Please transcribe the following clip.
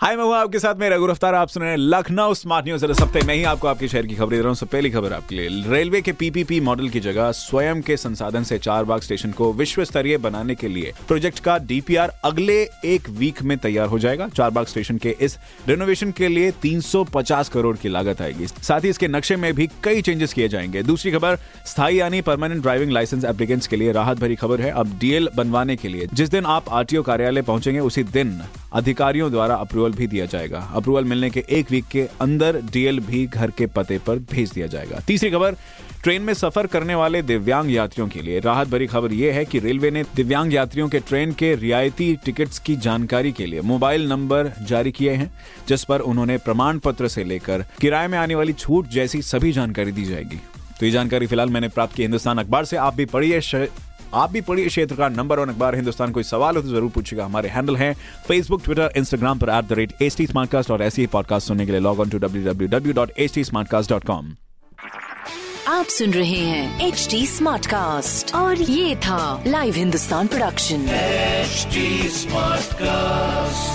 हाय मैं आपके साथ, में रघु आप सुन रहे हैं लखनऊ स्मार्ट न्यूज़। इस हफ़्ते में ही आपको आपके शहर की खबरें दे रहा हूँ। पहली खबर आपके लिए। रेलवे के पीपीपी मॉडल की जगह स्वयं के संसाधन से चार बाग स्टेशन को विश्व स्तरीय बनाने के लिए प्रोजेक्ट का डीपीआर अगले एक वीक में तैयार हो जाएगा। चार बाग स्टेशन के इस रेनोवेशन के लिए 350 करोड़ की लागत आएगी। साथ ही इसके नक्शे में भी कई चेंजेस किए जाएँगे। दूसरी खबर, स्थायी यानी परमानेंट ड्राइविंग लाइसेंस एप्लीकेंट्स के लिए राहत भरी खबर है। अब डीएल बनवाने के लिए, जिस दिन आप आरटीओ कार्यालय पहुँचेंगे, उसी दिन अधिकारियों द्वारा अप्रूवल भी दिया जाएगा। अप्रूवल मिलने के एक वीक के अंदर डीएल भी घर के पते पर भेज दिया जाएगा। तीसरी खबर, ट्रेन में सफ़र करने वाले दिव्यांग यात्रियों के लिए राहत भरी खबर यह है कि रेलवे ने दिव्यांग यात्रियों के ट्रेन के रियायती टिकट्स की जानकारी के लिए मोबाइल नंबर जारी किए हैं, जिस पर उन्होंने प्रमाण पत्र से लेकर किराए में आने वाली छूट जैसी सभी जानकारी दी जाएगी। तो ये जानकारी फ़िलहाल मैंने प्राप्त की। हिंदुस्तान अखबार से आप भी पढ़िए आप भी पढ़िए क्षेत्र का नंबर वन अखबार हिंदुस्तान कोई सवाल हो तो ज़रूर पूछेगा हमारे हैंडल है फेसबुक ट्विटर इंस्टाग्राम पर at the rate H T Smartcast और ऐसे ही पॉडकास्ट सुनने के लिए log on to W W W dot H T Smartcast dot com आप सुन रहे हैं एच टी स्मार्ट कास्ट और ये था live Hindustan production H smart Smartcast.